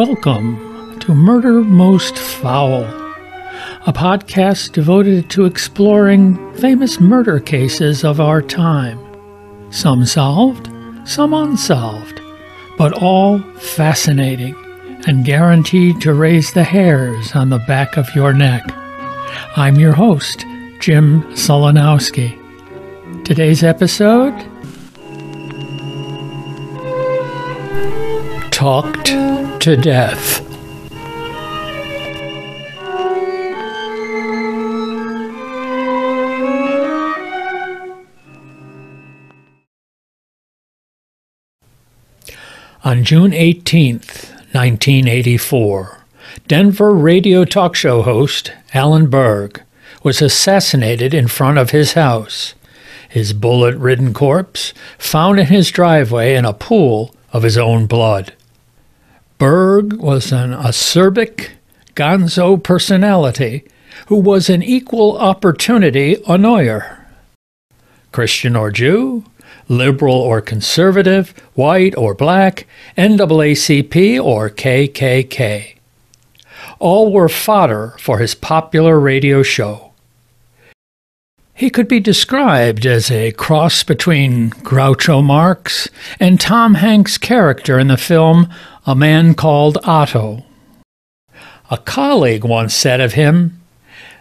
Welcome to Murder Most Foul, a podcast devoted to exploring famous murder cases of our time. Some solved, some unsolved, but all fascinating and guaranteed to raise the hairs on the back of your neck. I'm your host, Jim Solanowski. Today's episode Talked to Death. On June 18, 1984, Denver radio talk show host Alan Berg was assassinated in front of his house, his bullet ridden corpse found in his driveway in a pool of his own blood. Berg was an acerbic, gonzo personality who was an equal opportunity annoyer. Christian or Jew, liberal or conservative, white or black, NAACP or KKK. All were fodder for his popular radio show. He could be described as a cross between Groucho Marx and Tom Hanks' character in the film A Man Called Otto. A colleague once said of him,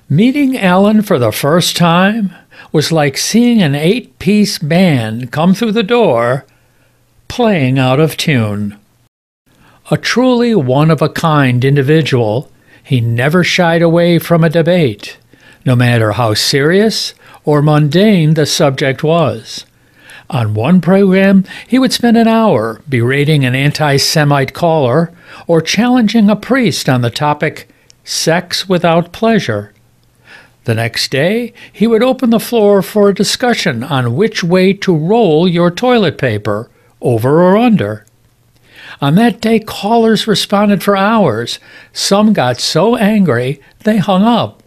Meeting Alan for the first time was like seeing an eight piece band come through the door playing out of tune. A truly one of a kind individual, he never shied away from a debate, no matter how serious or mundane the subject was. On one program, he would spend an hour berating an anti Semite caller or challenging a priest on the topic sex without pleasure. The next day, he would open the floor for a discussion on which way to roll your toilet paper, over or under. On that day, callers responded for hours. Some got so angry they hung up.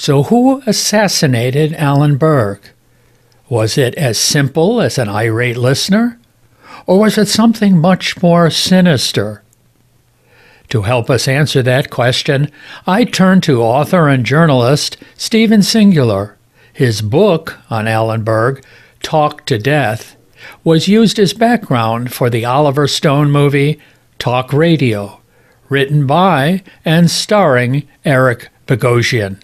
So, who assassinated Alan Berg? Was it as simple as an irate listener? Or was it something much more sinister? To help us answer that question, I turn to author and journalist Stephen Singular. His book on Alan Berg, Talk to Death, was used as background for the Oliver Stone movie Talk Radio, written by and starring Eric Bogosian.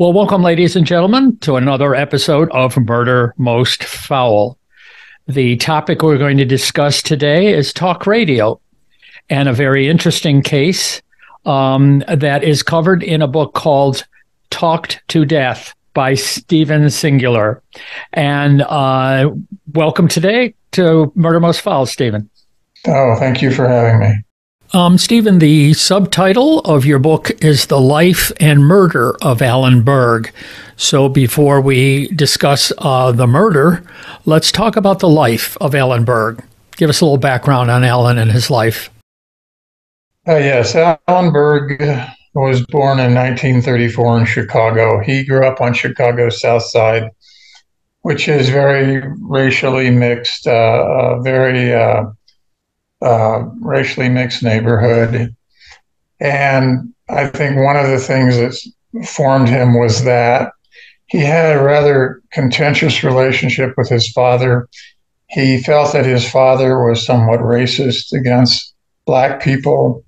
Well, welcome, ladies and gentlemen, to another episode of Murder Most Foul. The topic we're going to discuss today is talk radio and a very interesting case um, that is covered in a book called Talked to Death by Stephen Singular. And uh, welcome today to Murder Most Foul, Stephen. Oh, thank you for having me. Um, Stephen, the subtitle of your book is The Life and Murder of Alan Berg. So before we discuss uh, the murder, let's talk about the life of Alan Berg. Give us a little background on Alan and his life. Uh, yes, Alan Berg was born in 1934 in Chicago. He grew up on Chicago's South Side, which is very racially mixed, uh, uh very uh, racially mixed neighborhood. And I think one of the things that formed him was that he had a rather contentious relationship with his father. He felt that his father was somewhat racist against black people.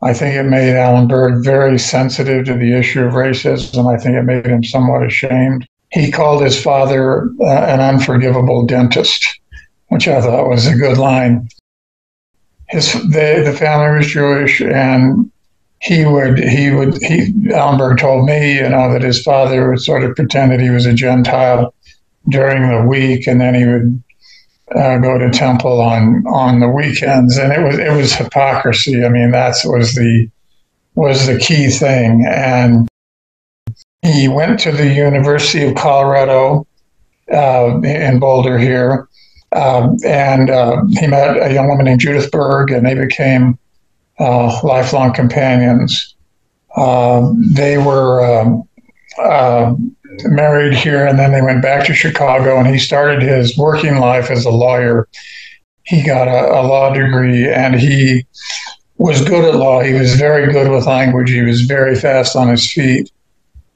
I think it made Alan Berg very sensitive to the issue of racism. I think it made him somewhat ashamed. He called his father uh, an unforgivable dentist, which I thought was a good line his the, the family was Jewish, and he would he would he Alan Berg told me, you know, that his father would sort of pretend that he was a Gentile during the week, and then he would uh, go to temple on on the weekends, and it was it was hypocrisy. I mean, that was the was the key thing, and he went to the University of Colorado uh, in Boulder here, um, and uh, he met a young woman named Judith Berg, and they became uh, lifelong companions. Um, they were um, uh, married here, and then they went back to Chicago, and he started his working life as a lawyer. He got a, a law degree, and he was good at law. He was very good with language. He was very fast on his feet.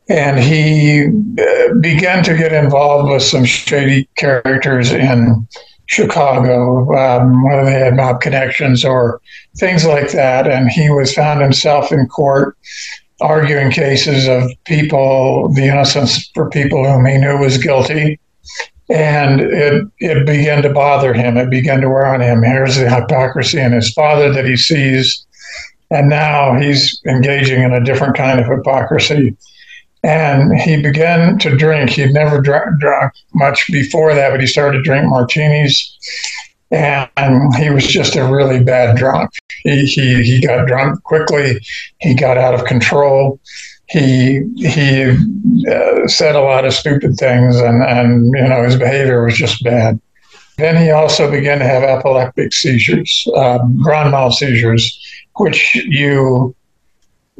And he uh, began to get involved with some shady characters in Chicago, um, whether they had mob connections or things like that. And he was found himself in court arguing cases of people, the innocence for people whom he knew was guilty. And it, it began to bother him. It began to wear on him. Here's the hypocrisy in his father that he sees. And now he's engaging in a different kind of hypocrisy. And he began to drink. He'd never drunk, drunk much before that, but he started to drink martinis. And he was just a really bad drunk. He, he, he got drunk quickly. He got out of control. He he uh, said a lot of stupid things, and, and you know his behavior was just bad. Then he also began to have epileptic seizures, um, grand mal seizures, which you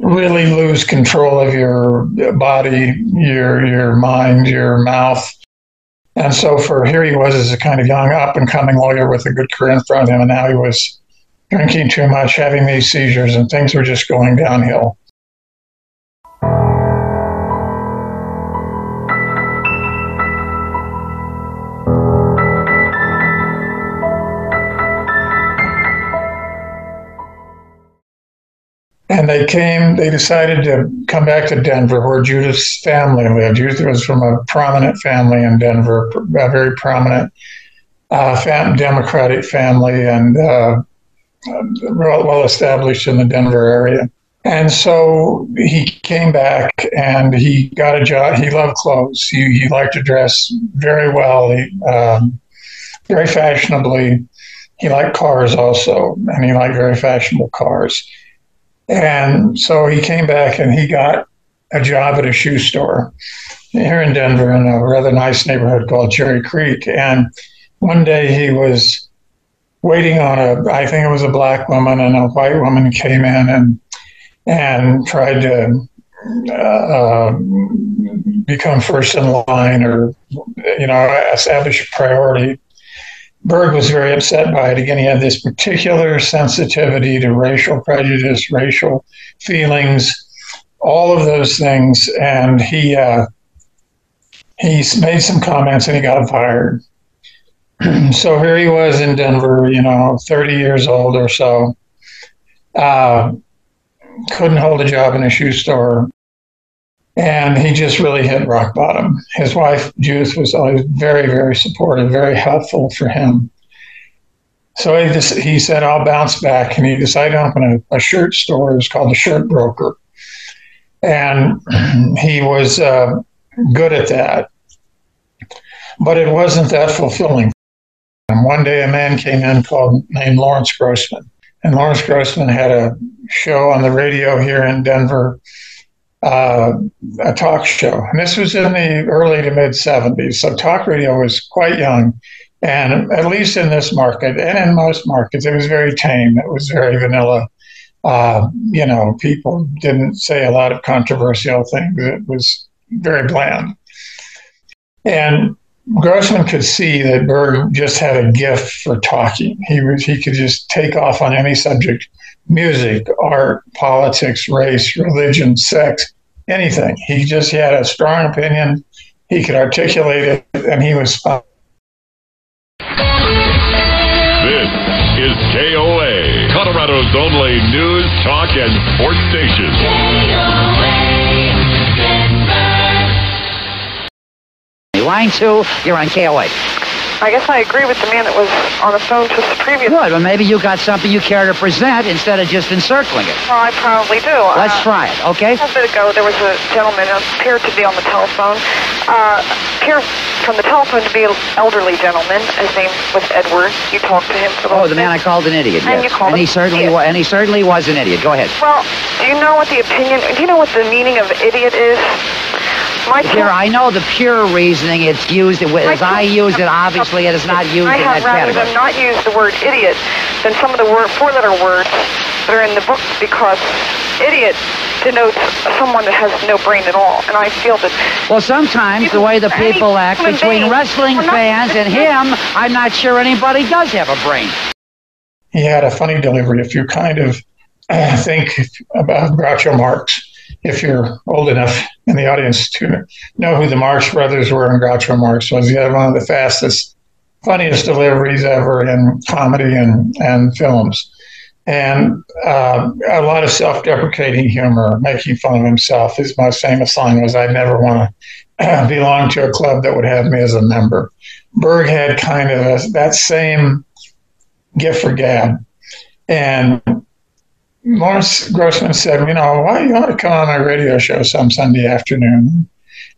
really lose control of your body, your your mind, your mouth. And so for here he was as a kind of young up and coming lawyer with a good career in front of him, and now he was drinking too much, having these seizures, and things were just going downhill. And they came, they decided to come back to Denver where Judith's family lived. Judith was from a prominent family in Denver, a very prominent uh, fam- Democratic family and uh, well established in the Denver area. And so he came back and he got a job. He loved clothes. He, he liked to dress very well, he, um, very fashionably. He liked cars also, and he liked very fashionable cars. And so he came back and he got a job at a shoe store here in Denver in a rather nice neighborhood called Cherry Creek. And one day he was waiting on a, I think it was a black woman and a white woman came in and and tried to uh, become first in line or you know establish a priority Berg was very upset by it. Again, he had this particular sensitivity to racial prejudice, racial feelings, all of those things, and he uh, he made some comments and he got fired. so here he was in Denver, you know, 30 years old or so. Uh, couldn't hold a job in a shoe store. And he just really hit rock bottom. His wife, Judith, was always very, very supportive, very helpful for him. So he, just, he said, I'll bounce back. And he decided to open a, a shirt store. It was called the Shirt Broker. And he was uh, good at that. But it wasn't that fulfilling. And one day a man came in called named Lawrence Grossman. And Lawrence Grossman had a show on the radio here in Denver uh, a talk show. And this was in the early to mid 70s. So talk radio was quite young. And at least in this market and in most markets, it was very tame. It was very vanilla. Uh, you know, people didn't say a lot of controversial things. It was very bland. And Grossman could see that Berg just had a gift for talking. He was he could just take off on any subject music, art, politics, race, religion, sex, anything. He just he had a strong opinion. He could articulate it, and he was fun. This is KOA, Colorado's only news, talk, and sports station. Line two, you're on KOA. I guess I agree with the man that was on the phone just the previous. Good. Well, maybe you got something you care to present instead of just encircling it. Well, I probably do. Let's Uh, try it, okay? A little bit ago, there was a gentleman who appeared to be on the telephone. Uh, appeared from the telephone to be an elderly gentleman. His name was Edward. You talked to him for a Oh, the man I called an idiot. And yes. you called and he certainly was. And he certainly was an idiot. Go ahead. Well, do you know what the opinion? Do you know what the meaning of idiot is? My Here, I know the pure reasoning. It's used It, as I use it. Obviously, it is not used I in have that rather category. than not use the word idiot than some of the word, four-letter words that are in the book because idiot denotes someone that has no brain at all. And I feel that. Well, sometimes the way the people act between wrestling fans and him, I'm not sure anybody does have a brain. He had a funny delivery. If you kind of uh, think about Groucho Marx, if you're old enough in the audience to know who the Marx brothers were and Groucho Marx was, he had one of the fastest, funniest deliveries ever in comedy and, and films and uh, a lot of self-deprecating humor, making fun of himself. His most famous line was, "I never want to belong to a club that would have me as a member." Berg had kind of a, that same gift for gab, and Morris Grossman said, "You know, why you want to come on my radio show some Sunday afternoon?"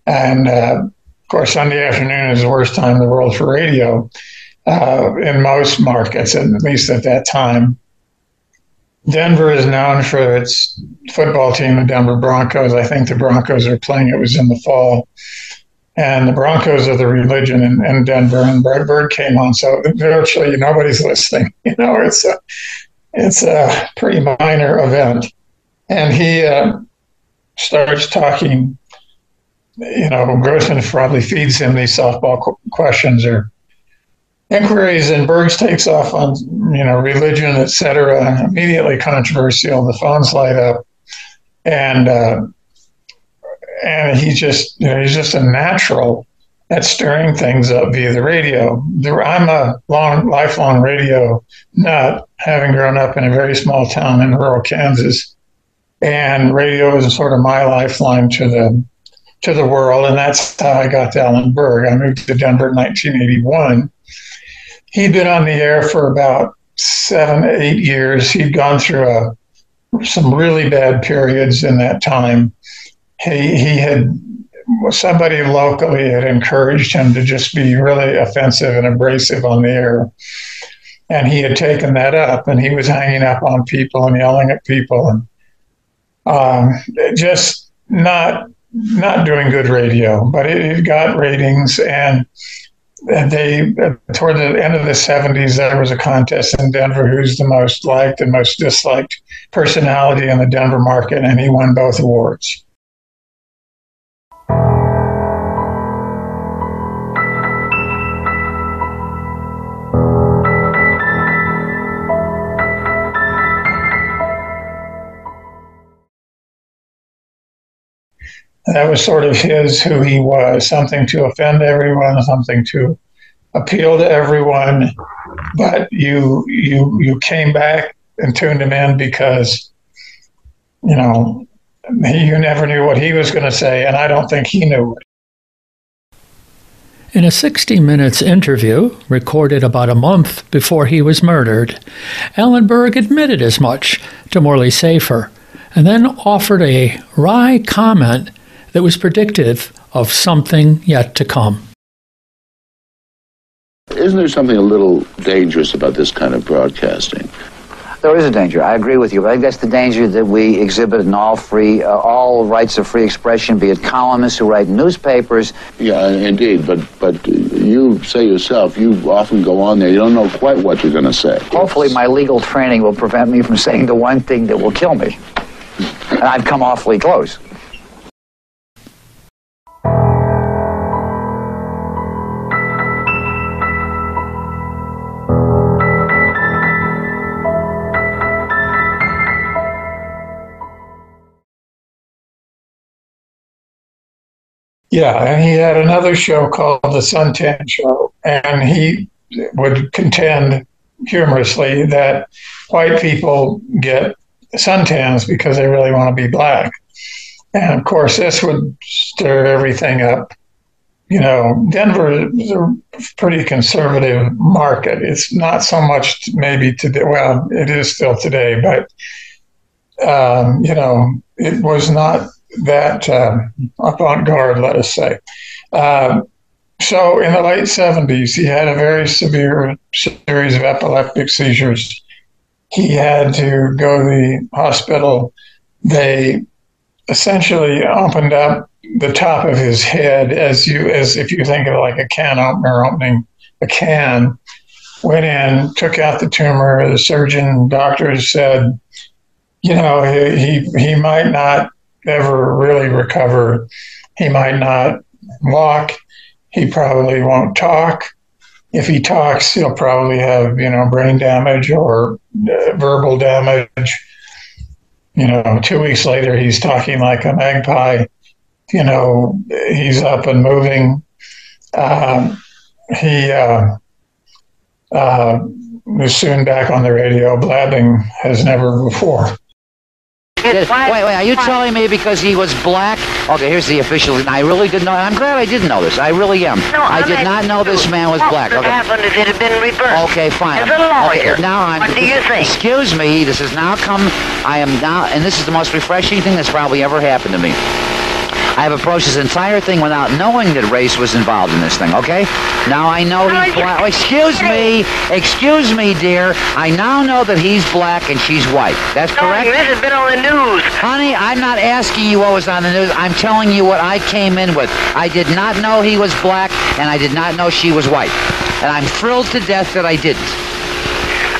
And uh, of course, Sunday afternoon is the worst time in the world for radio uh, in most markets, at least at that time. Denver is known for its football team, the Denver Broncos. I think the Broncos are playing. It was in the fall, and the Broncos are the religion in, in Denver. And Brad Bird came on, so virtually nobody's listening. You know, it's a it's a pretty minor event, and he uh, starts talking. You know, Grossman probably feeds him these softball qu- questions or inquiries and Bergs takes off on you know religion, et etc. Immediately controversial. The phones light up, and uh, and he just you know he's just a natural at stirring things up via the radio. I'm a long, lifelong radio nut, having grown up in a very small town in rural Kansas, and radio is sort of my lifeline to the to the world, and that's how I got to Alan Berg. I moved to Denver in 1981 he'd been on the air for about seven, eight years. He'd gone through a, some really bad periods in that time. He, he had somebody locally had encouraged him to just be really offensive and abrasive on the air. And he had taken that up and he was hanging up on people and yelling at people and um, just not not doing good radio, but it, it got ratings and and they toward the end of the 70s there was a contest in denver who's the most liked and most disliked personality in the denver market and he won both awards that was sort of his who he was something to offend everyone something to appeal to everyone. But you you you came back and tuned him in because you know you never knew what he was going to say and i don't think he knew. In a 60 Minutes interview recorded about a month before he was murdered, Alan Berg admitted as much to Morley Safer and then offered a wry comment that was predictive of something yet to come. Isn't there something a little dangerous about this kind of broadcasting? There is a danger. I agree with you. I think that's the danger that we exhibit in all free, uh, all rights of free expression, be it columnists who write newspapers. Yeah, indeed. But but you say yourself, you often go on there. You don't know quite what you're going to say. Hopefully, my legal training will prevent me from saying the one thing that will kill me. and I've come awfully close. Yeah, and he had another show called The Suntan Show, and he would contend humorously that white people get suntans because they really want to be black. And of course, this would stir everything up. You know, Denver is a pretty conservative market. It's not so much maybe today, well, it is still today, but, um, you know, it was not that uh, avant garde, let us say. Um, so in the late 70s, he had a very severe series of epileptic seizures. He had to go to the hospital. They essentially opened up the top of his head as you as if you think of like a can opener opening a can. Went in, took out the tumor. The surgeon doctors said, you know, he he might not ever really recover. He might not walk. He probably won't talk. If he talks, he'll probably have, you know, brain damage or uh, verbal damage. You know, two weeks later, he's talking like a magpie. You know, he's up and moving. Um, he uh, uh, was soon back on the radio blabbing as never before. Wait, wait, are you telling me because he was black? Okay, here's the official. I really didn't know. I'm glad I didn't know this. I really am. No, I I'm did not know this man was what black. would Okay. happen if it had been reversed? Okay, fine. As a lawyer, Okay, now I'm. what do you think? Excuse me. This has now come. I am now, and this is the most refreshing thing that's probably ever happened to me. I have approached this entire thing without knowing that race was involved in this thing. Okay. Now I know he's black. Oh, excuse me. Excuse me, dear. I now know that he's black and she's white. That's correct. this has been on the news. Honey, I'm not asking you what was on the news. I'm telling you what I came in with. I did not know he was black, and I did not know she was white. And I'm thrilled to death that I didn't.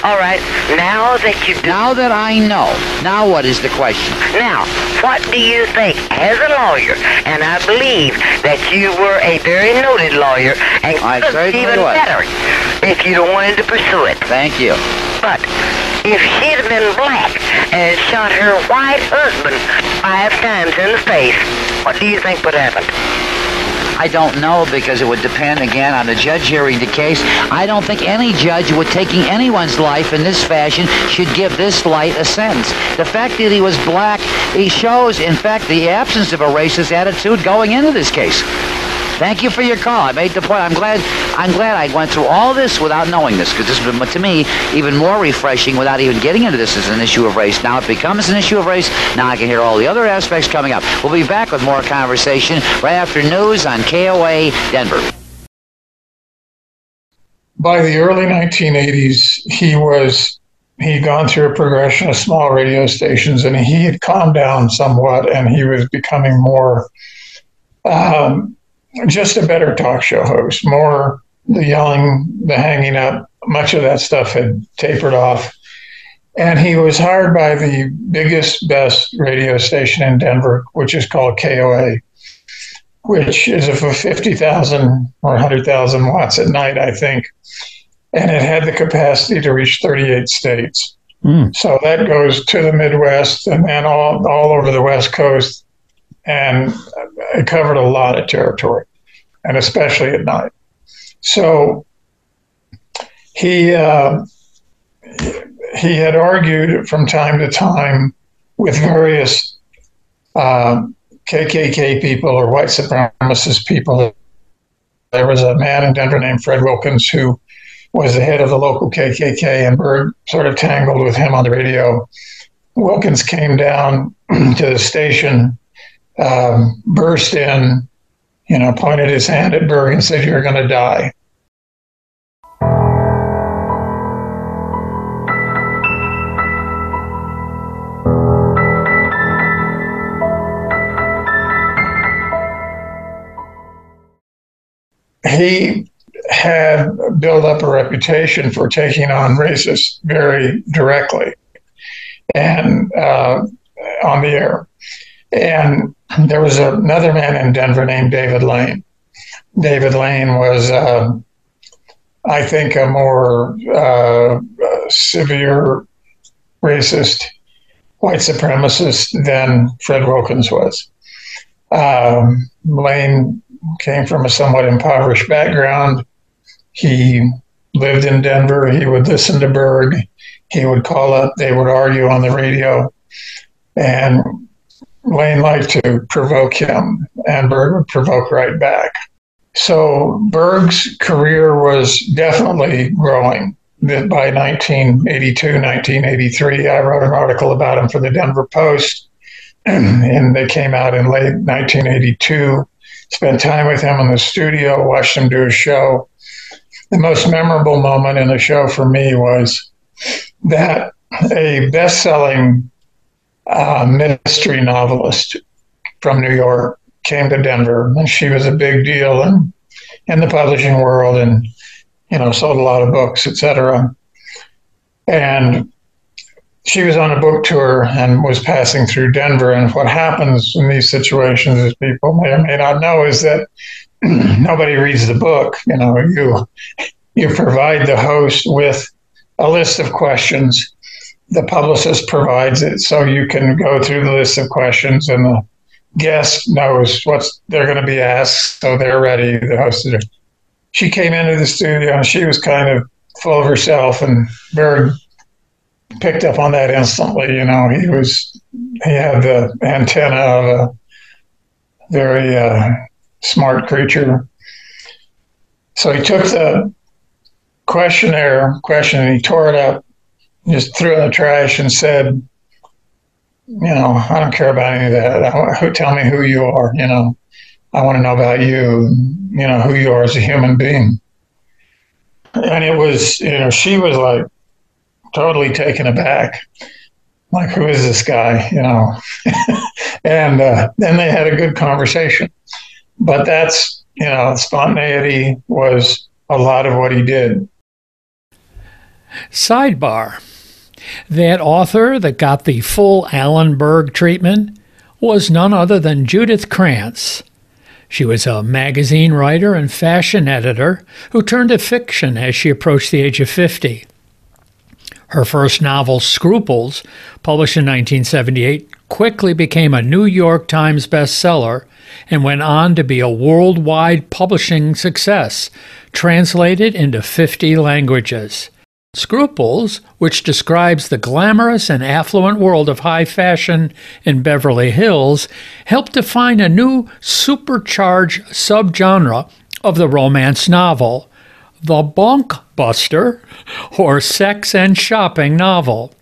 All right, now that you do, Now that I know, now what is the question? now, what do you think as a lawyer? And I believe that you were a very noted lawyer, and I could even was. better if you'd wanted to pursue it. Thank you. But if she'd have been black and shot her white husband five times in the face, what do you think would happen? I don't know because it would depend again on the judge hearing the case. I don't think any judge with taking anyone's life in this fashion should give this light a sentence. The fact that he was black, he shows, in fact, the absence of a racist attitude going into this case. Thank you for your call. I made the point. I'm glad. I'm glad I went through all this without knowing this because this has been to me even more refreshing without even getting into this as an issue of race. Now it becomes an issue of race. Now I can hear all the other aspects coming up. We'll be back with more conversation right after news on KOA Denver. by the early 1980s, he was he'd gone through a progression of small radio stations, and he had calmed down somewhat, and he was becoming more um, just a better talk show host. More the yelling, the hanging up, much of that stuff had tapered off. And he was hired by the biggest, best radio station in Denver, which is called KOA, which is for 50,000 or 100,000 watts at night, I think and it had the capacity to reach 38 states. Mm. So that goes to the Midwest and then all, all over the West Coast. And it covered a lot of territory, and especially at night. So he, uh, he had argued from time to time with various um, KKK people or white supremacist people. There was a man in Denver named Fred Wilkins who was the head of the local KKK, and Berg sort of tangled with him on the radio. Wilkins came down to the station, um, burst in, you know, pointed his hand at Berg and said, You're going to die. He had built up a reputation for taking on racists very directly and uh, on the air. And there was another man in Denver named David Lane. David Lane was, uh, I think, a more uh, severe racist white supremacist than Fred Wilkins was. Um, Lane came from a somewhat impoverished background. He lived in Denver. He would listen to Berg. He would call up. They would argue on the radio. And Lane liked to provoke him, and Berg would provoke right back. So Berg's career was definitely growing. By 1982, 1983, I wrote an article about him for the Denver Post, and they came out in late 1982 spent time with him in the studio, watched him do a show. The most memorable moment in the show for me was that a best selling uh, mystery novelist from New York came to Denver, and she was a big deal in, in the publishing world and, you know, sold a lot of books, etc. And she was on a book tour and was passing through Denver. And what happens in these situations, as people may or may not know, is that nobody reads the book. You know, you you provide the host with a list of questions. The publicist provides it, so you can go through the list of questions, and the guest knows what they're going to be asked, so they're ready. The host is. She came into the studio and she was kind of full of herself, and Berg picked up on that instantly. You know, he was he had the antenna of a very uh, smart creature. So he took the questionnaire question and he tore it up, just threw in the trash and said, you know, I don't care about any of that. Who tell me who you are, you know. I want to know about you, you know, who you are as a human being. And it was, you know, she was like totally taken aback. Like, who is this guy, you know? and uh, then they had a good conversation. But that's, you know, spontaneity was a lot of what he did. Sidebar that author that got the full Alan Berg treatment was none other than Judith Krantz. She was a magazine writer and fashion editor who turned to fiction as she approached the age of 50. Her first novel, Scruples, published in 1978, quickly became a New York Times bestseller and went on to be a worldwide publishing success, translated into 50 languages. Scruples, which describes the glamorous and affluent world of high fashion in Beverly Hills, helped define a new supercharged subgenre of the romance novel, the bonkbuster, or sex and shopping novel.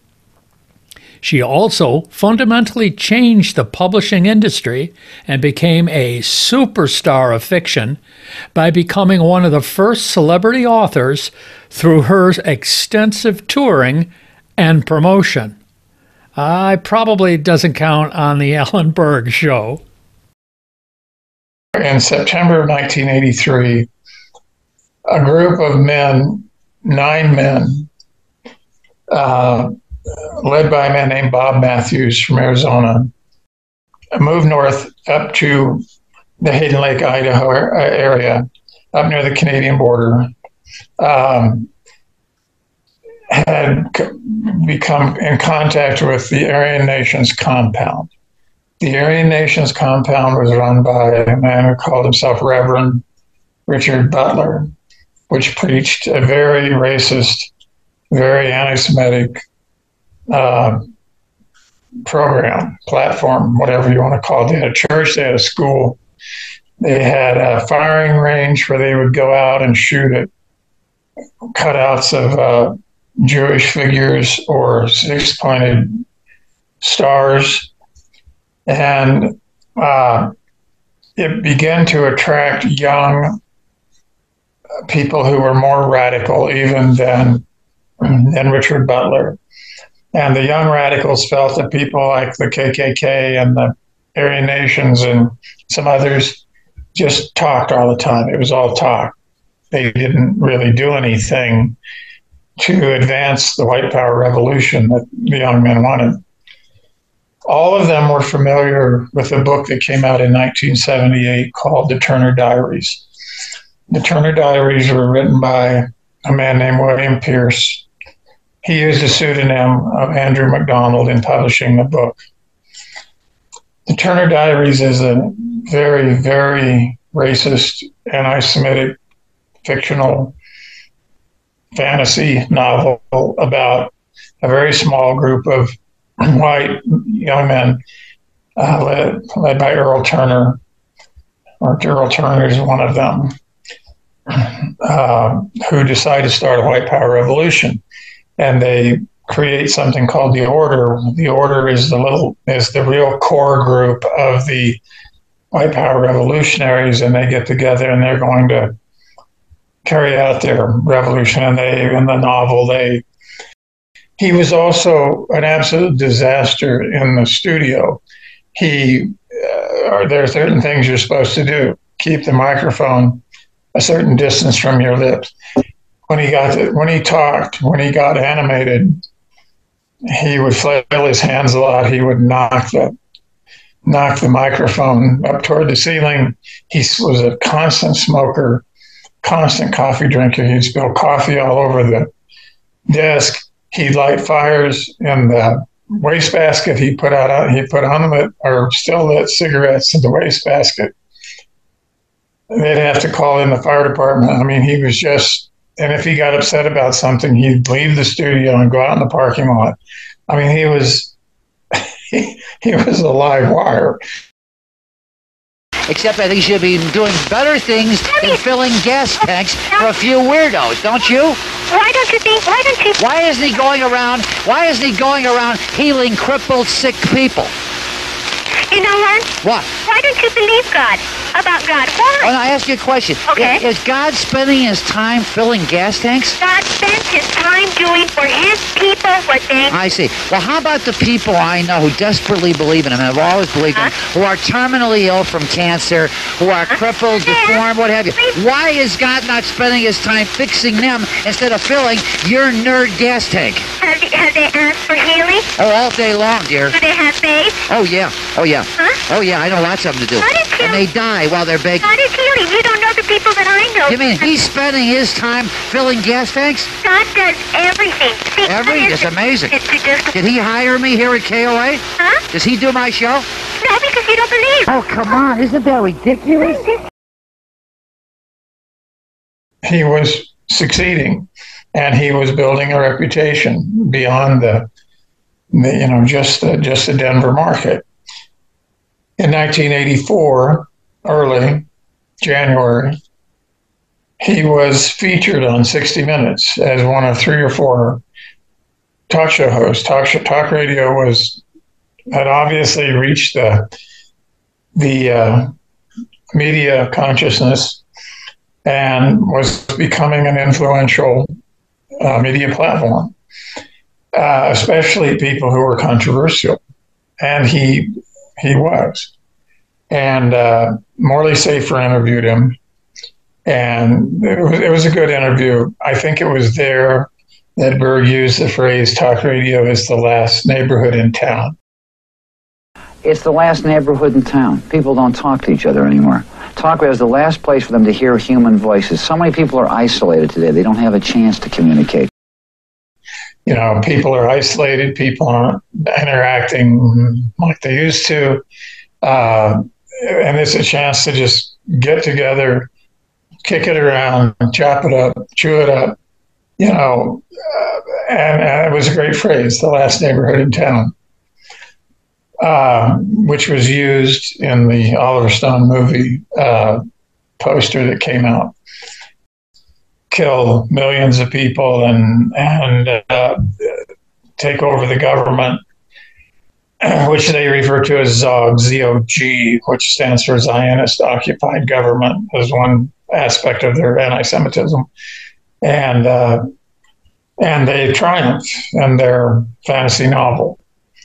She also fundamentally changed the publishing industry and became a superstar of fiction by becoming one of the first celebrity authors through her extensive touring and promotion. I probably doesn't count on the Alan Berg show. In September of 1983, a group of men, nine men, uh, led by a man named Bob Mathews from Arizona, moved north up to the Hayden Lake, Idaho area, up near the Canadian border. Um, had become in contact with the Aryan Nations compound. The Aryan Nations compound was run by a man who called himself Reverend Richard Butler, which preached a very racist, very anti Semitic uh, program, platform, whatever you want to call it. They had a church, they had a school, they had a firing range where they would go out and shoot at cutouts of uh, Jewish figures or six pointed stars. And uh, it began to attract young people who were more radical even than, than Richard Butler. And the young radicals felt that people like the KKK and the Aryan Nations and some others just talked all the time. It was all talk. They didn't really do anything to advance the white power revolution that the young men wanted. All of them were familiar with a book that came out in 1978 called The Turner Diaries. The Turner Diaries were written by a man named William Pierce, he used a pseudonym of Andrew MacDonald in publishing the book. The Turner Diaries is a very, very racist, anti Semitic fictional fantasy novel about a very small group of white young men uh, led, led by Earl Turner, or Earl Turner is one of them, uh, who decided to start a white power revolution and they create something called the order. The order is the little is the real core group of the white power revolutionaries, and they get together and they're going to carry out their revolution. And they in the novel they he was also an absolute disaster in the studio. He uh, there are certain things you're supposed to do. Keep the microphone a certain distance from your lips when he got to, when he talked, when he got animated, he would flail his hands a lot. He would knock the knock the microphone up toward the ceiling. He was a constant smoker, constant coffee drinker. He'd spill coffee all over the desk. He'd light fires in the wastebasket he put out. He put on them or still lit cigarettes in the wastebasket. They'd have to call in the fire department. I mean, he was just. And if he got upset about something, he'd leave the studio and go out in the parking lot. I mean, he was he, he was a live wire. Except I think he should be doing better things than filling gas tanks for a few weirdos, don't you? Why don't you think? Why don't you? Why isn't he going around? Why isn't he going around healing crippled, sick people? You know what? What? Why don't you believe God? About God? Why? Well, I ask you a question. Okay. Is, is God spending his time filling gas tanks? God spends his time doing for his people what they. I see. Well, how about the people I know who desperately believe in him and have always believed in him, who are terminally ill from cancer, who are crippled, Yeah. deformed, what have you? Why is God not spending his time fixing them instead of filling your nerd gas tank? Have, they- have they asked for healing? Oh, all day long, dear. Do they have faith? Oh, yeah. Oh, yeah. Huh? Oh, yeah. I know lots of them to do. How did you- And they die while they're begging. God is healing. You don't know the people that I know. You mean he's spending his time filling gas tanks? God does everything. See, Every- it's isn't- amazing. It's just, Did he hire me here at KOA? huh? Does he do my show? No, because you don't believe. Oh, come on. Isn't that ridiculous? He was succeeding, and he was building a reputation beyond the, the you know, just the, just the Denver market. In 1984, early January, he was featured on 60 Minutes as one of three or four talk show hosts. Talk show, talk radio was had obviously reached the the uh, media consciousness and was becoming an influential uh, media platform, uh, especially people who were controversial, and he he was. And uh, Morley Safer interviewed him, and it was, it was a good interview. I think it was there that Berg used the phrase "talk radio is the last neighborhood in town." It's the last neighborhood in town. People don't talk to each other anymore. Talk radio is the last place for them to hear human voices. So many people are isolated today. They don't have a chance to communicate. You know, people are isolated, people aren't interacting like they used to. Uh, and it's a chance to just get together, kick it around, chop it up, chew it up, you know. Uh, and, and it was a great phrase, the last neighborhood in town, uh, which was used in the Oliver Stone movie uh, poster that came out kill millions of people and and uh, take over the government, which they refer to as ZOG, Z-O-G, which stands for Zionist Occupied Government, as one aspect of their anti-Semitism, and uh, and they triumph in their fantasy novel.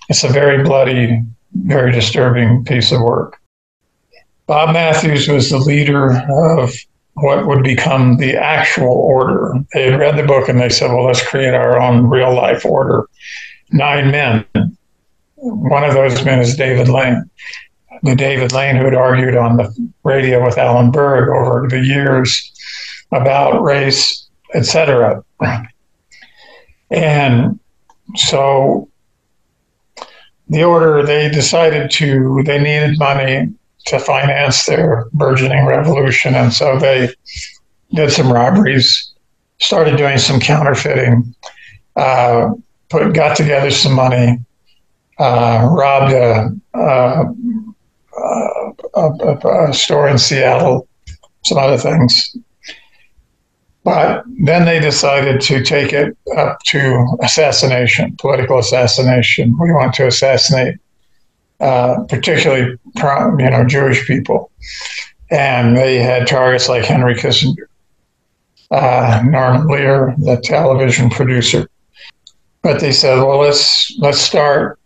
It's a very bloody, very disturbing piece of work. Bob Mathews was the leader of what would become the actual order. They had read the book and they said, well, let's create our own real life order. Nine men. One of those men is David Lane. The David Lane who had argued on the radio with Alan Berg over the years about race, etc. And so the order, they decided to, they needed money to finance their burgeoning revolution. And so they did some robberies, started doing some counterfeiting, uh, put, got together some money, uh, robbed a, a, a, a, store in Seattle, some other things. But then they decided to take it up to assassination, political assassination. We want to assassinate uh, particularly you know Jewish people, and they had targets like Henry Kissinger, uh, Norman Lear, the television producer. But they said, well, let's let's start.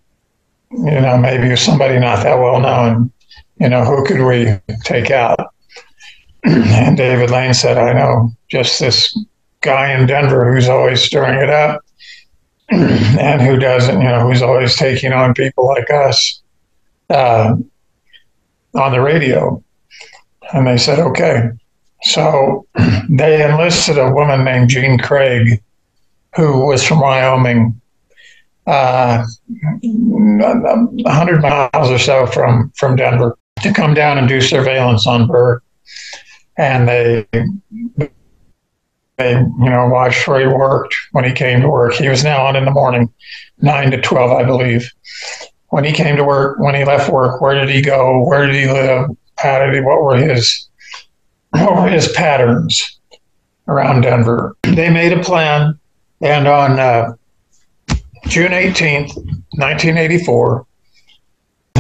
You know, maybe somebody not that well known. You know, who could we take out? and David Lane said, I know just this guy in Denver who's always stirring it up. and who doesn't, you know, who's always taking on people like us uh, on the radio. And they said, okay. So they enlisted a woman named Jean Craig, who was from Wyoming, uh, 100 miles or so from, from Denver, to come down and do surveillance on Berg. And they they, you know, watched where he worked when he came to work. He was now on in the morning, nine to 12, I believe. When he came to work, when he left work, where did he go? Where did he live? How did he, what were his, what were his patterns around Denver? They made a plan. And on uh, June 18th, 1984,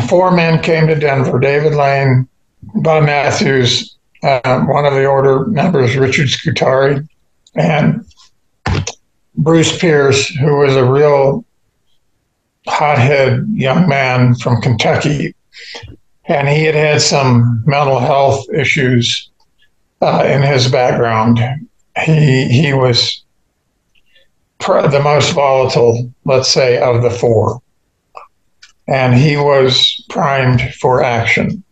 four men came to Denver David Lane, Bob Mathews, uh, one of the order members, Richard Scutari, and Bruce Pierce, who was a real hothead young man from Kentucky, and he had had some mental health issues uh, in his background. He he was pr- the most volatile, let's say, of the four, and he was primed for action.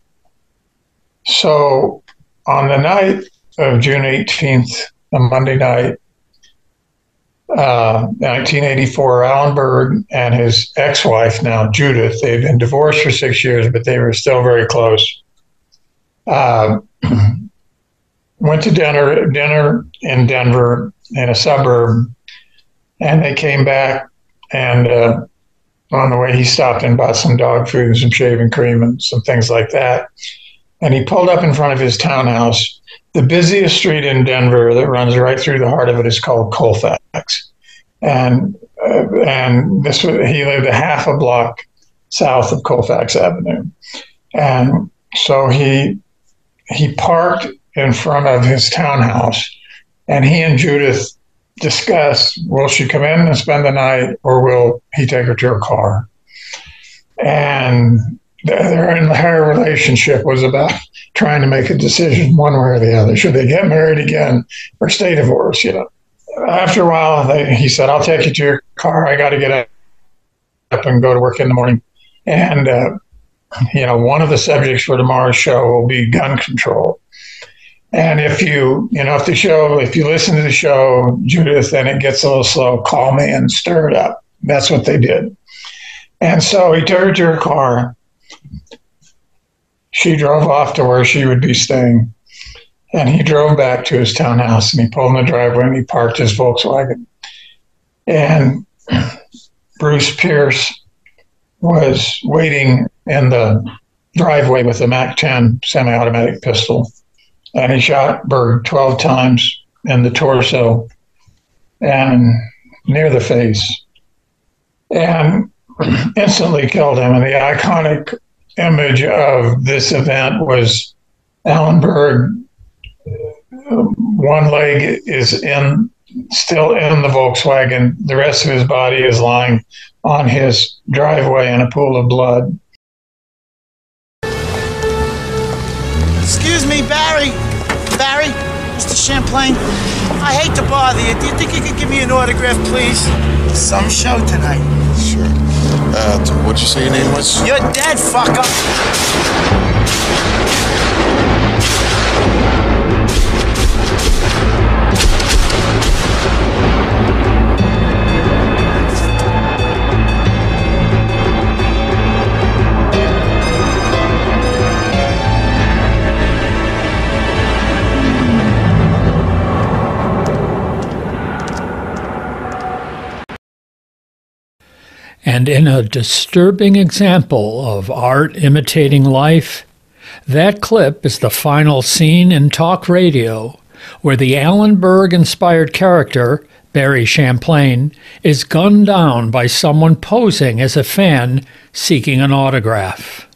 So, on the night of June eighteenth, a Monday night, uh, 1984, Alan Berg and his ex-wife, now Judith, they'd been divorced for six years, but they were still very close. Uh, went to dinner dinner in Denver in a suburb, and they came back. And uh, on the way, he stopped and bought some dog food and some shaving cream and some things like that. And he pulled up in front of his townhouse the busiest street in Denver that runs right through the heart of it is called Colfax, and uh, and this was, he lived a half a block south of Colfax Avenue, and so he he parked in front of his townhouse, and he and Judith discussed will she come in and spend the night or will he take her to her car, and their entire relationship was about trying to make a decision one way or the other. Should they get married again or stay divorced? You know. After a while, they, he said, "I'll take you to your car. I got to get up and go to work in the morning." And uh, you know, one of the subjects for tomorrow's show will be gun control. And if you, you know, if the show, if you listen to the show, Judith, then it gets a little slow, call me and stir it up. That's what they did. And so he took her to her car she drove off to where she would be staying. And he drove back to his townhouse and he pulled in the driveway and he parked his Volkswagen. And Bruce Pierce was waiting in the driveway with a MAC 10 semi automatic pistol. And he shot Berg 12 times in the torso and near the face and instantly killed him. And the iconic image of this event was Alan Berg. One leg is in still in the Volkswagen. The rest of his body is lying on his driveway in a pool of blood. Excuse me, Barry. Barry, Mr. Champlain. I hate to bother you. Do you think you could give me an autograph, please? Some show tonight. Sure. Uh, what'd you say your name was? You're dead, fucker! And in a disturbing example of art imitating life, that clip is the final scene in talk radio where the Alan Berg inspired character, Barry Champlain, is gunned down by someone posing as a fan seeking an autograph.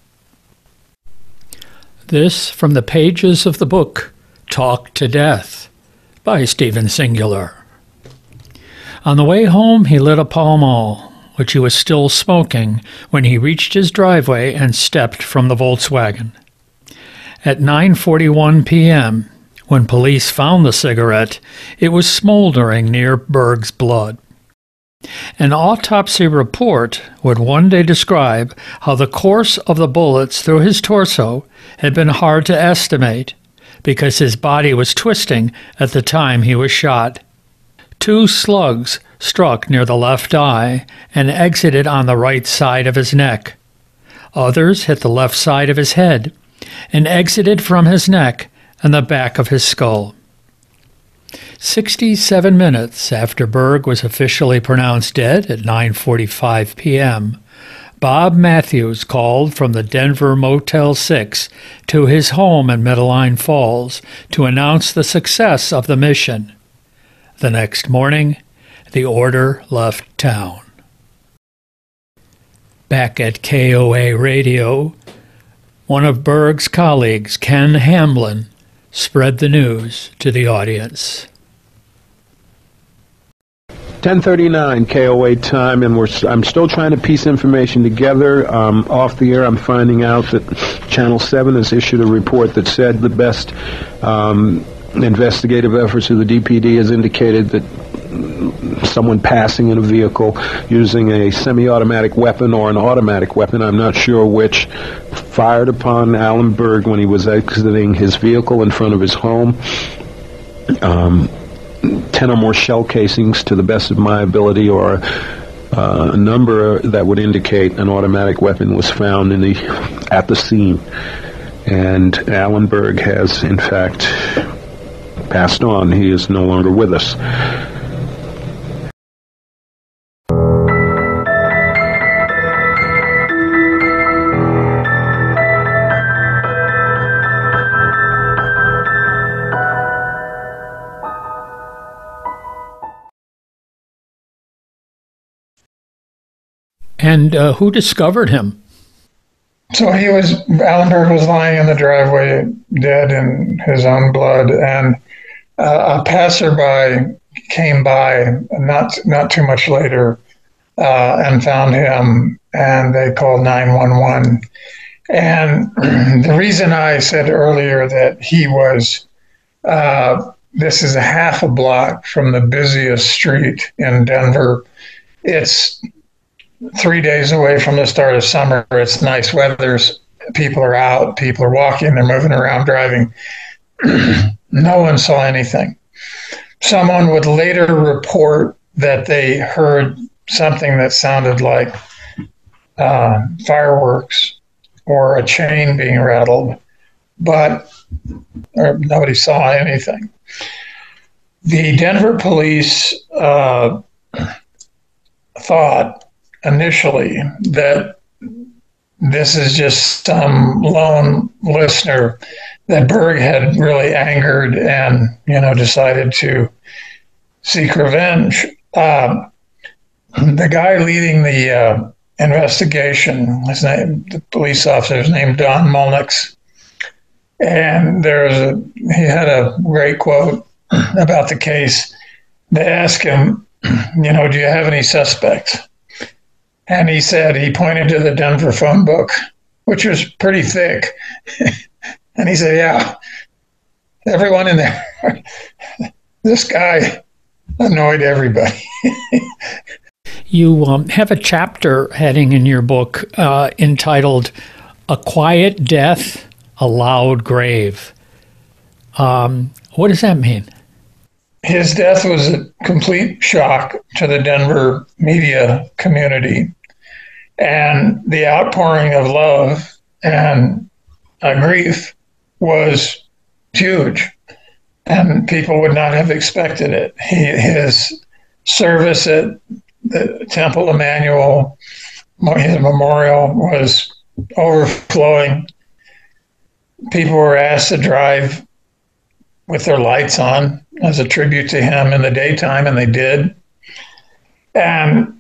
This from the pages of the book Talk to Death by Stephen Singular. On the way home, he lit a Pall Mall which he was still smoking when he reached his driveway and stepped from the Volkswagen. At 9:41 p.m., when police found the cigarette, it was smoldering near Berg's blood. An autopsy report would one day describe how the course of the bullets through his torso had been hard to estimate because his body was twisting at the time he was shot. Two slugs struck near the left eye and exited on the right side of his neck. Others hit the left side of his head and exited from his neck and the back of his skull. 67 minutes after Berg was officially pronounced dead at 9:45 p.m., Bob Mathews called from the Denver Motel 6 to his home in Metaline Falls to announce the success of the mission. The next morning, the order left town. Back at KOA Radio, one of Berg's colleagues, Ken Hamblin, spread the news to the audience. 10:39 KOA time, and we're I'm still trying to piece information together. Um, off the air, I'm finding out that Channel 7 has issued a report that said the best um, investigative efforts of the DPD has indicated that someone passing in a vehicle using a semi-automatic weapon or an automatic weapon, I'm not sure which, fired upon Alan Berg when he was exiting his vehicle in front of his home. Um, 10 or more shell casings to the best of my ability or uh, a number that would indicate an automatic weapon was found in the at the scene. And Alan Berg has, in fact, passed on. He is no longer with us. And uh, who discovered him? So he was, Alan Berg was lying in the driveway, dead in his own blood, and uh, a passerby came by not not too much later uh, and found him, and they called 911. And the reason I said earlier that he was, uh, this is a half a block from the busiest street in Denver. It's three days away from the start of summer. It's nice weather. People are out. People are walking. They're moving around, driving. no one saw anything. Someone would later report that they heard something that sounded like uh, fireworks or a chain being rattled, but nobody saw anything. The Denver police uh, thought initially that this is just some lone listener that Berg had really angered and you know decided to seek revenge. Uh, the guy leading the uh, investigation, his name, the police officer's name Don Mulnix, and there was a he had a great quote about the case. They asked him, you know, do you have any suspects? And he said he pointed to the Denver phone book, which was pretty thick. and he said, Yeah, everyone in there. this guy annoyed everybody. you um, have a chapter heading in your book uh, entitled A Quiet Death, a Loud Grave. Um, what does that mean? His death was a complete shock to the Denver media community. And the outpouring of love and uh, grief was huge. And people would not have expected it. He, his service at the Temple Emanuel, his memorial, was overflowing. People were asked to drive with their lights on as a tribute to him in the daytime, and they did. And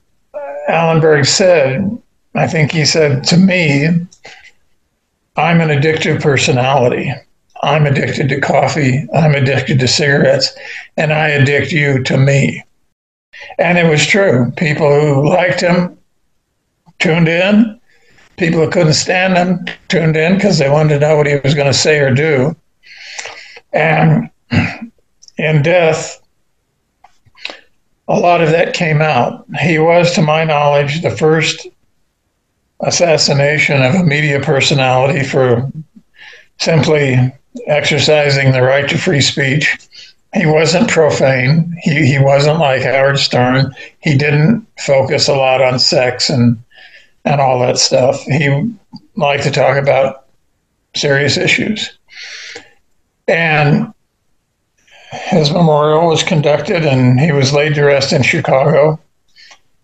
Alan Berg said, I think he said to me, I'm an addictive personality. I'm addicted to coffee. I'm addicted to cigarettes, and I addict you to me. And it was true. People who liked him tuned in. People who couldn't stand him tuned in because they wanted to know what he was going to say or do. And in death, a lot of that came out. He was, to my knowledge, the first assassination of a media personality for simply exercising the right to free speech. He wasn't profane. He, he wasn't like Howard Stern. He didn't focus a lot on sex and and all that stuff. He liked to talk about serious issues. And his memorial was conducted and he was laid to rest in Chicago.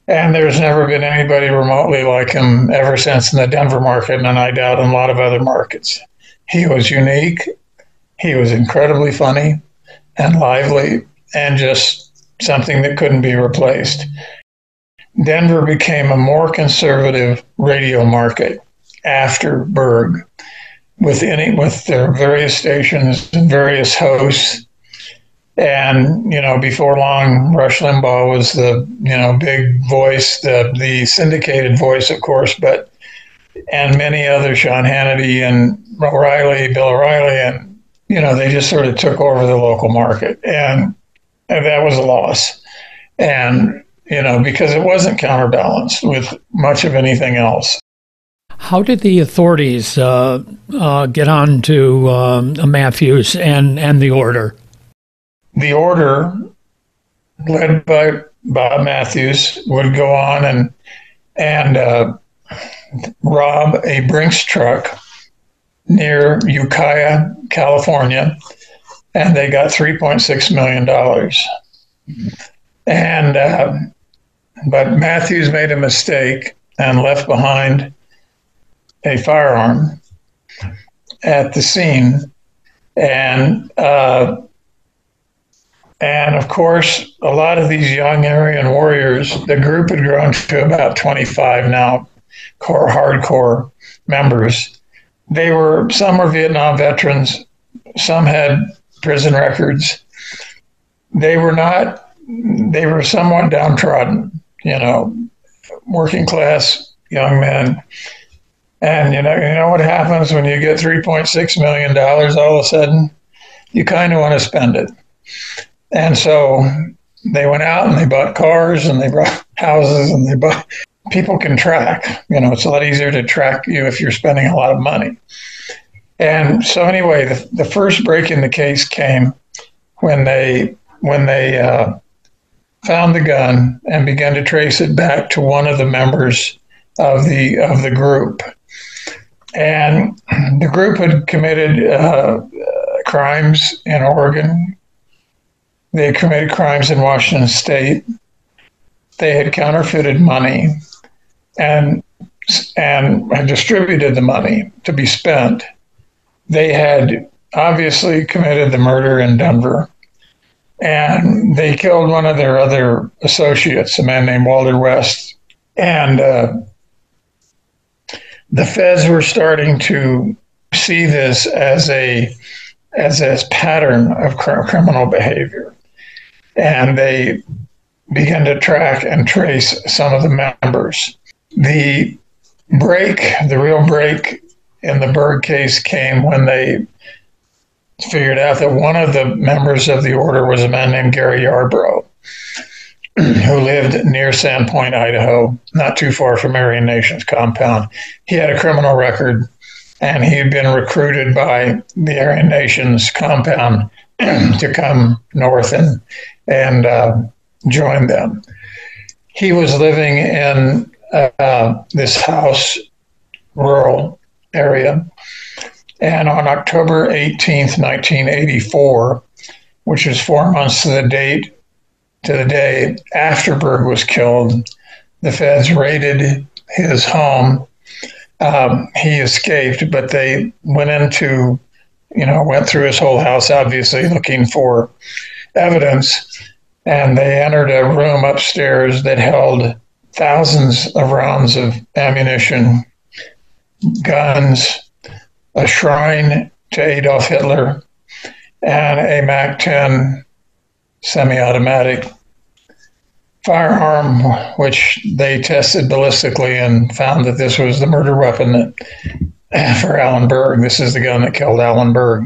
And there's never been anybody remotely like him ever since in the Denver market, and I doubt in a lot of other markets. He was unique. He was incredibly funny and lively and just something that couldn't be replaced. Denver became a more conservative radio market after Berg with any with their various stations and various hosts. And you know before long rush limbaugh was the you know big voice the the syndicated voice of course but and many others sean hannity and o'reilly bill o'reilly and you know they just sort of took over the local market. And, and that was a loss. And you know because it wasn't counterbalanced with much of anything else how did the authorities uh, uh, get on to um, Mathews and, and the order? the order led by Bob Mathews would go on and and uh, rob a Brinks truck near Ukiah, California, and they got three point six million dollars. And uh, but Mathews made a mistake and left behind a firearm at the scene, and uh, and of course, a lot of these young Aryan warriors, the group had grown to about 25 now, core hardcore members. They were some were Vietnam veterans, some had prison records. They were not. They were somewhat downtrodden, you know, working class young men. And you know, you know what happens when you get 3.6 million dollars all of a sudden, you kind of want to spend it. And so they went out and they bought cars and they bought houses and they bought people can track. You know, it's a lot easier to track you if you're spending a lot of money. And so anyway, the, the first break in the case came when they when they uh, found the gun and began to trace it back to one of the members of the of the group. And the group had committed uh, crimes in Oregon, they committed crimes in Washington state. They had counterfeited money and and had distributed the money to be spent. They had obviously committed the murder in Denver. And they killed one of their other associates, a man named Walter West. And uh, the feds were starting to see this as a as a pattern of cr- criminal behavior and they began to track and trace some of the members. The break, the real break in the Berg case came when they figured out that one of the members of the order was a man named Gary Yarbrough, who lived near Sandpoint, Idaho, not too far from Aryan Nation's compound. He had a criminal record and he had been recruited by the Aryan Nation's compound to come north and and uh, join them. He was living in uh, this house, rural area, and on October 18th, 1984, which is four months to the date to the day after Berg was killed, the feds raided his home. Um, he escaped, but they went into, you know, went through his whole house, obviously looking for evidence and they entered a room upstairs that held thousands of rounds of ammunition, guns, a shrine to Adolf Hitler, and a MAC 10 semi-automatic firearm, which they tested ballistically and found that this was the murder weapon that, for Alan Berg. This is the gun that killed Alan Berg.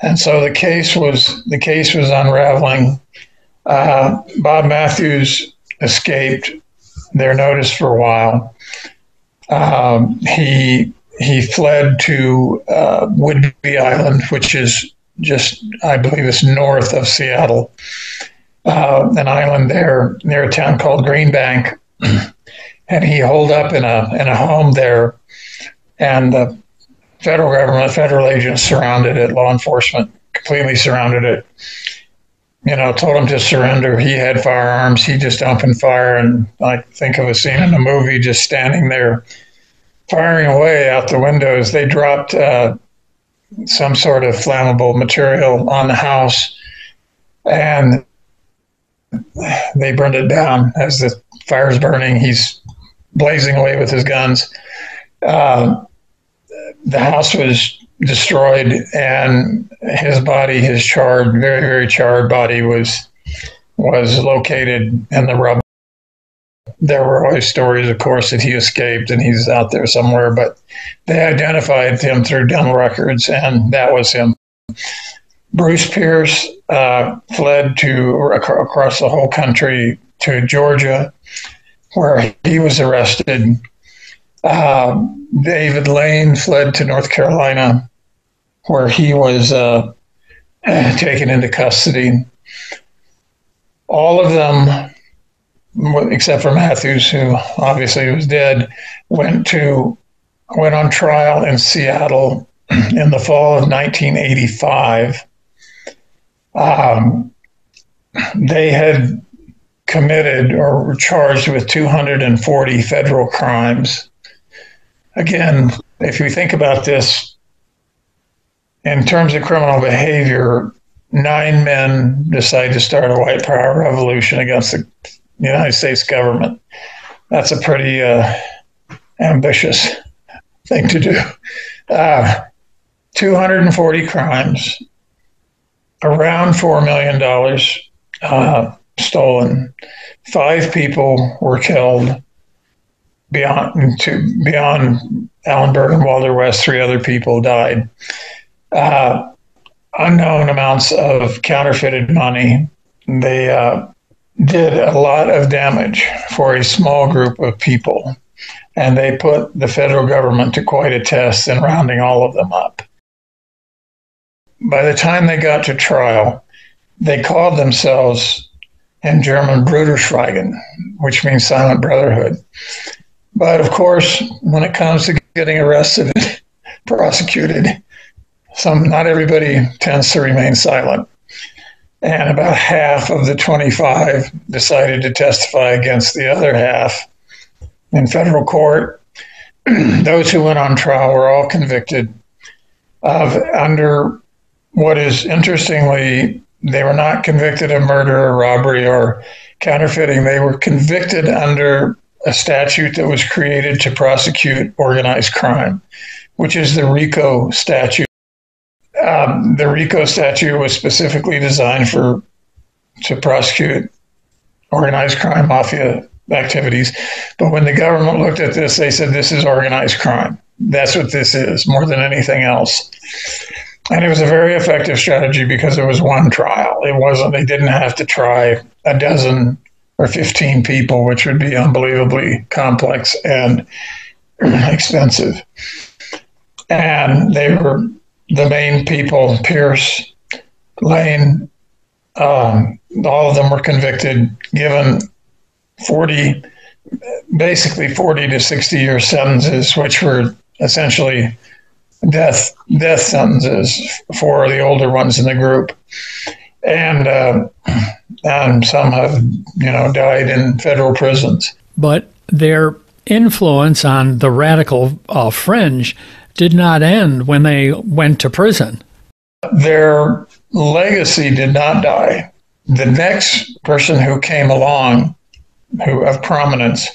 And so the case was the case was unraveling uh, Bob Mathews escaped their notice for a while. Um, he he fled to uh, Whidbey Island, which is just I believe it's north of Seattle, uh, an island there near a town called Greenbank, and he holed up in a in a home there, and the federal government, federal agents surrounded it, law enforcement completely surrounded it. You know, told him to surrender. He had firearms. He just opened fire, and I think of a scene in a movie, just standing there, firing away out the windows. They dropped uh, some sort of flammable material on the house, and they burned it down as the fire's burning. He's blazing away with his guns. Uh, the house was destroyed, and his body, his charred, very very charred body, was was located in the rubble. There were always stories, of course, that he escaped and he's out there somewhere, but they identified him through dental records, and that was him. Bruce Pierce uh, fled to across the whole country to Georgia, where he was arrested. Uh, David Lane fled to North Carolina, where he was uh, taken into custody. All of them, except for Mathews, who obviously was dead, went to went on trial in Seattle in the fall of 1985. Um, they had committed or were charged with 240 federal crimes. Again, if you think about this in terms of criminal behavior, nine men decide to start a white power revolution against the United States government. That's a pretty uh, ambitious thing to do. Uh, 240 crimes, around $4 million uh, stolen. Five people were killed beyond to beyond Alan Berg and Walter West, three other people died. Uh, unknown amounts of counterfeited money. They uh, did a lot of damage for a small group of people, and they put the federal government to quite a test in rounding all of them up. By the time they got to trial, they called themselves in German Brüder Schweigen, which means silent brotherhood. But of course, when it comes to getting arrested and prosecuted, some not everybody tends to remain silent. And about half of the 25 decided to testify against the other half in federal court. Those who went on trial were all convicted of under what is interestingly, they were not convicted of murder or robbery or counterfeiting. They were convicted under a statute that was created to prosecute organized crime, which is the RICO statute. Um, the RICO statute was specifically designed for to prosecute organized crime, mafia activities. But when the government looked at this, they said this is organized crime. That's what this is, more than anything else. And it was a very effective strategy because it was one trial. It wasn't, they didn't have to try a dozen or 15 people, which would be unbelievably complex and expensive. And they were the main people Pierce, Lane, um, all of them were convicted, given 40, basically 40 to 60 year sentences, which were essentially death death sentences for the older ones in the group, and uh, and some have you know died in federal prisons. But their influence on the radical uh, fringe did not end when they went to prison. Their legacy did not die. The next person who came along, who of prominence,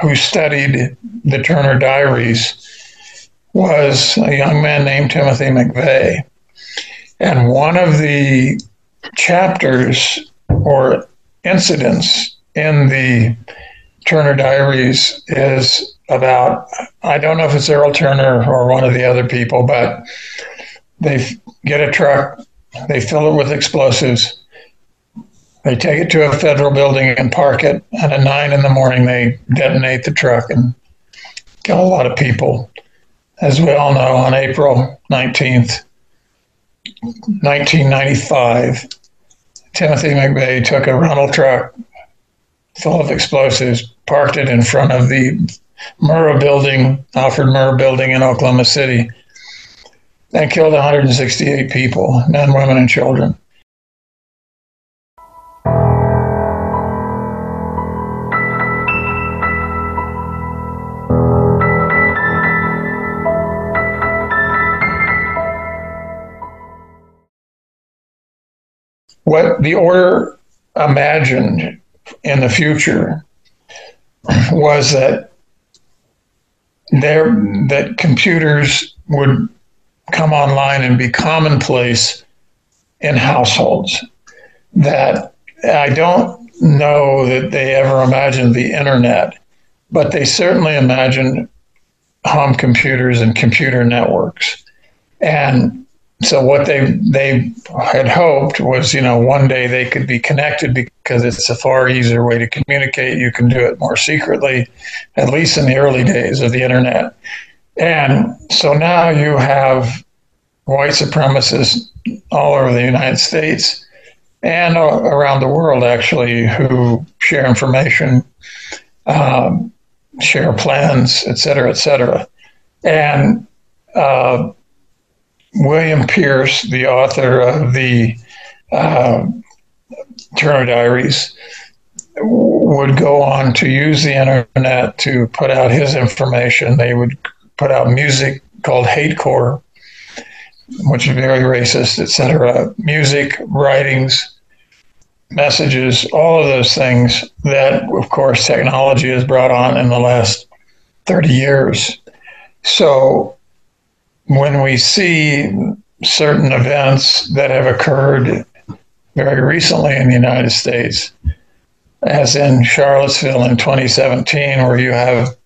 who studied the Turner Diaries, was a young man named Timothy McVeigh. And one of the chapters or incidents in the Turner Diaries is about, I don't know if it's Earl Turner or one of the other people, but They get a truck, they fill it with explosives, they take it to a federal building and park it, and at nine in the morning, they detonate the truck and kill a lot of people. As we all know, on April 19th, 1995, Timothy McVeigh took a rental truck full of explosives, parked it in front of the Murrah building, Alfred Murrah building in Oklahoma City, and killed 168 people, men, women, and children. What the order imagined in the future was that there that computers would come online and be commonplace in households that I don't know that they ever imagined the internet, but they certainly imagined home computers and computer networks. And so what they they had hoped was you know one day they could be connected because it's a far easier way to communicate. You can do it more secretly at least in the early days of the internet. And so now you have white supremacists all over the united states and around the world actually who share information um, share plans et cetera et cetera. And uh, William Pierce, the author of the uh, Turner Diaries, would go on to use the internet to put out his information. They would put out music called Hatecore, which is very racist, etc. Music, writings, messages, all of those things that, of course, technology has brought on in the last 30 years. So when we see certain events that have occurred very recently in the United States, as in Charlottesville in 2017, where you have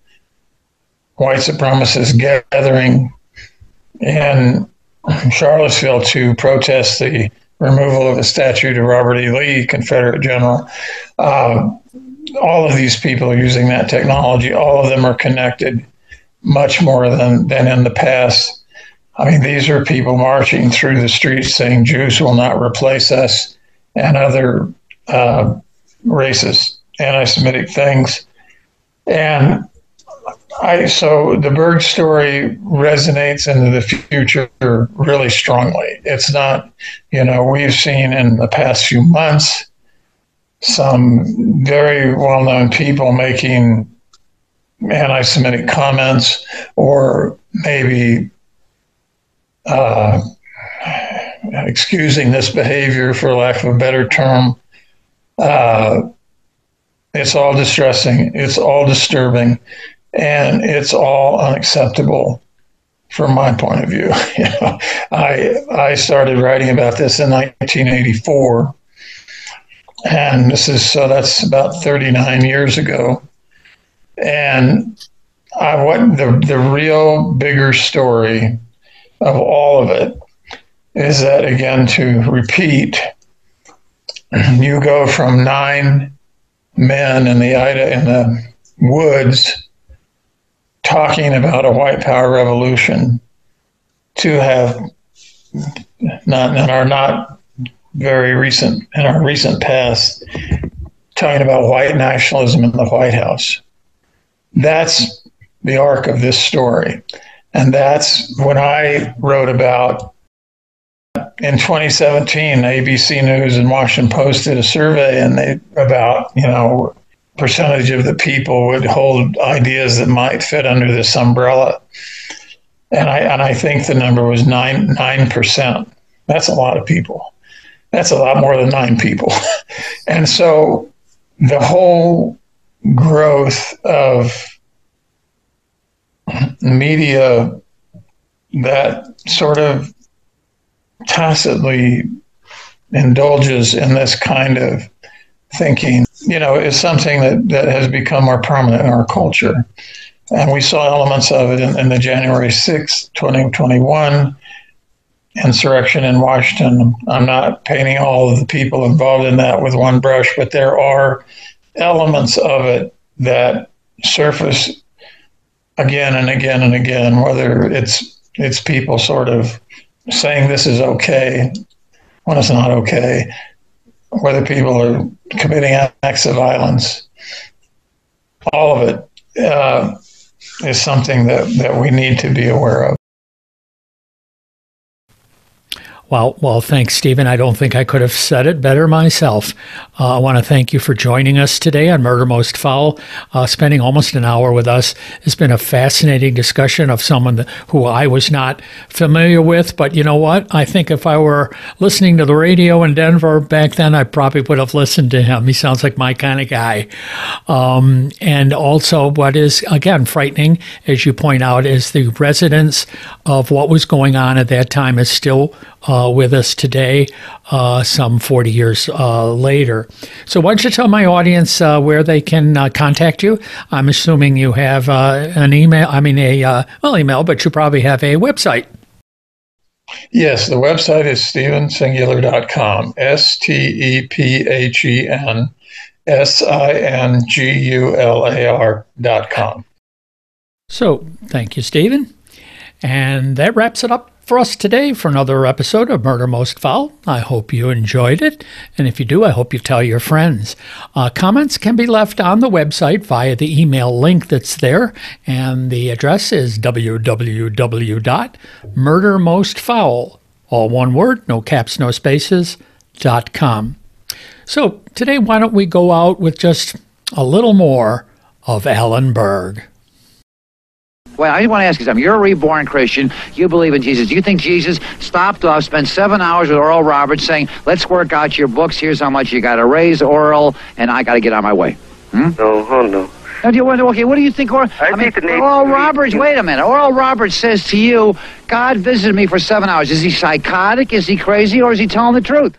white supremacists gathering in Charlottesville to protest the removal of a statue to Robert E. Lee, Confederate general. Uh, all of these people are using that technology. All of them are connected much more than, than in the past. I mean, these are people marching through the streets saying Jews will not replace us and other uh, racist, anti Semitic things. And I, so the Berg story resonates into the future really strongly. It's not, you know, we've seen in the past few months some very well known people making anti Semitic comments or maybe uh, excusing this behavior, for lack of a better term. Uh, it's all distressing, it's all disturbing, and it's all unacceptable from my point of view. I I started writing about this in 1984, and this is so that's about 39 years ago, and I what the the real bigger story of all of it is that, again, to repeat, you go from nine men in the Ida in the woods talking about a white power revolution to have not in our not very recent in our recent past talking about white nationalism in the White House. That's the arc of this story. And that's when I wrote about in 2017, ABC News and Washington Post did a survey and they about, you know, percentage of the people would hold ideas that might fit under this umbrella. And I and I think the number was nine nine percent. That's a lot of people. That's a lot more than nine people. and so the whole growth of media that sort of tacitly indulges in this kind of thinking, you know, is something that, that has become more prominent in our culture. And we saw elements of it in, in the January 6th, 2021 insurrection in Washington. I'm not painting all of the people involved in that with one brush, but there are elements of it that surface again and again and again, whether it's it's people sort of saying this is okay when it's not okay, whether people are committing acts of violence. All of it uh, is something that, that we need to be aware of. Well, well, thanks, Stephen. I don't think I could have said it better myself. Uh, I want to thank you for joining us today on Murder Most Foul. Uh, spending almost an hour with us has been a fascinating discussion of someone that, who I was not familiar with. But you know what? I think if I were listening to the radio in Denver back then, I probably would have listened to him. He sounds like my kind of guy. Um, and also, what is again frightening, as you point out, is the residents of what was going on at that time is still uh, with us today, uh, some 40 years uh, later. So, why don't you tell my audience uh, where they can uh, contact you? I'm assuming you have uh, an email, I mean, a, well, email, but you probably have a website. Yes, the website is stephensingular.com, S T E P H E N S I N G U L A R.com. So, thank you, Stephen. And that wraps it up for us today for another episode of Murder Most Foul. I hope you enjoyed it. And if you do, I hope you tell your friends. Uh, comments can be left on the website via the email link that's there. And the address is www.murdermostfoul, all one word, no caps, no spaces, dot com. So today, why don't we go out with just a little more of Alan Berg? Well, I want to ask you something. You're a reborn Christian. You believe in Jesus. Do you think Jesus stopped off, spent seven hours with Oral Roberts saying, let's work out your books. Here's how much you got to raise, Oral, and I got to get on my way? Hmm? No, oh no. Now, do you, okay, what do you think? Oral, I, I mean, think Oral Roberts, wait a minute. Oral Roberts says to you, God visited me for seven hours. Is he psychotic? Is he crazy? Or is he telling the truth?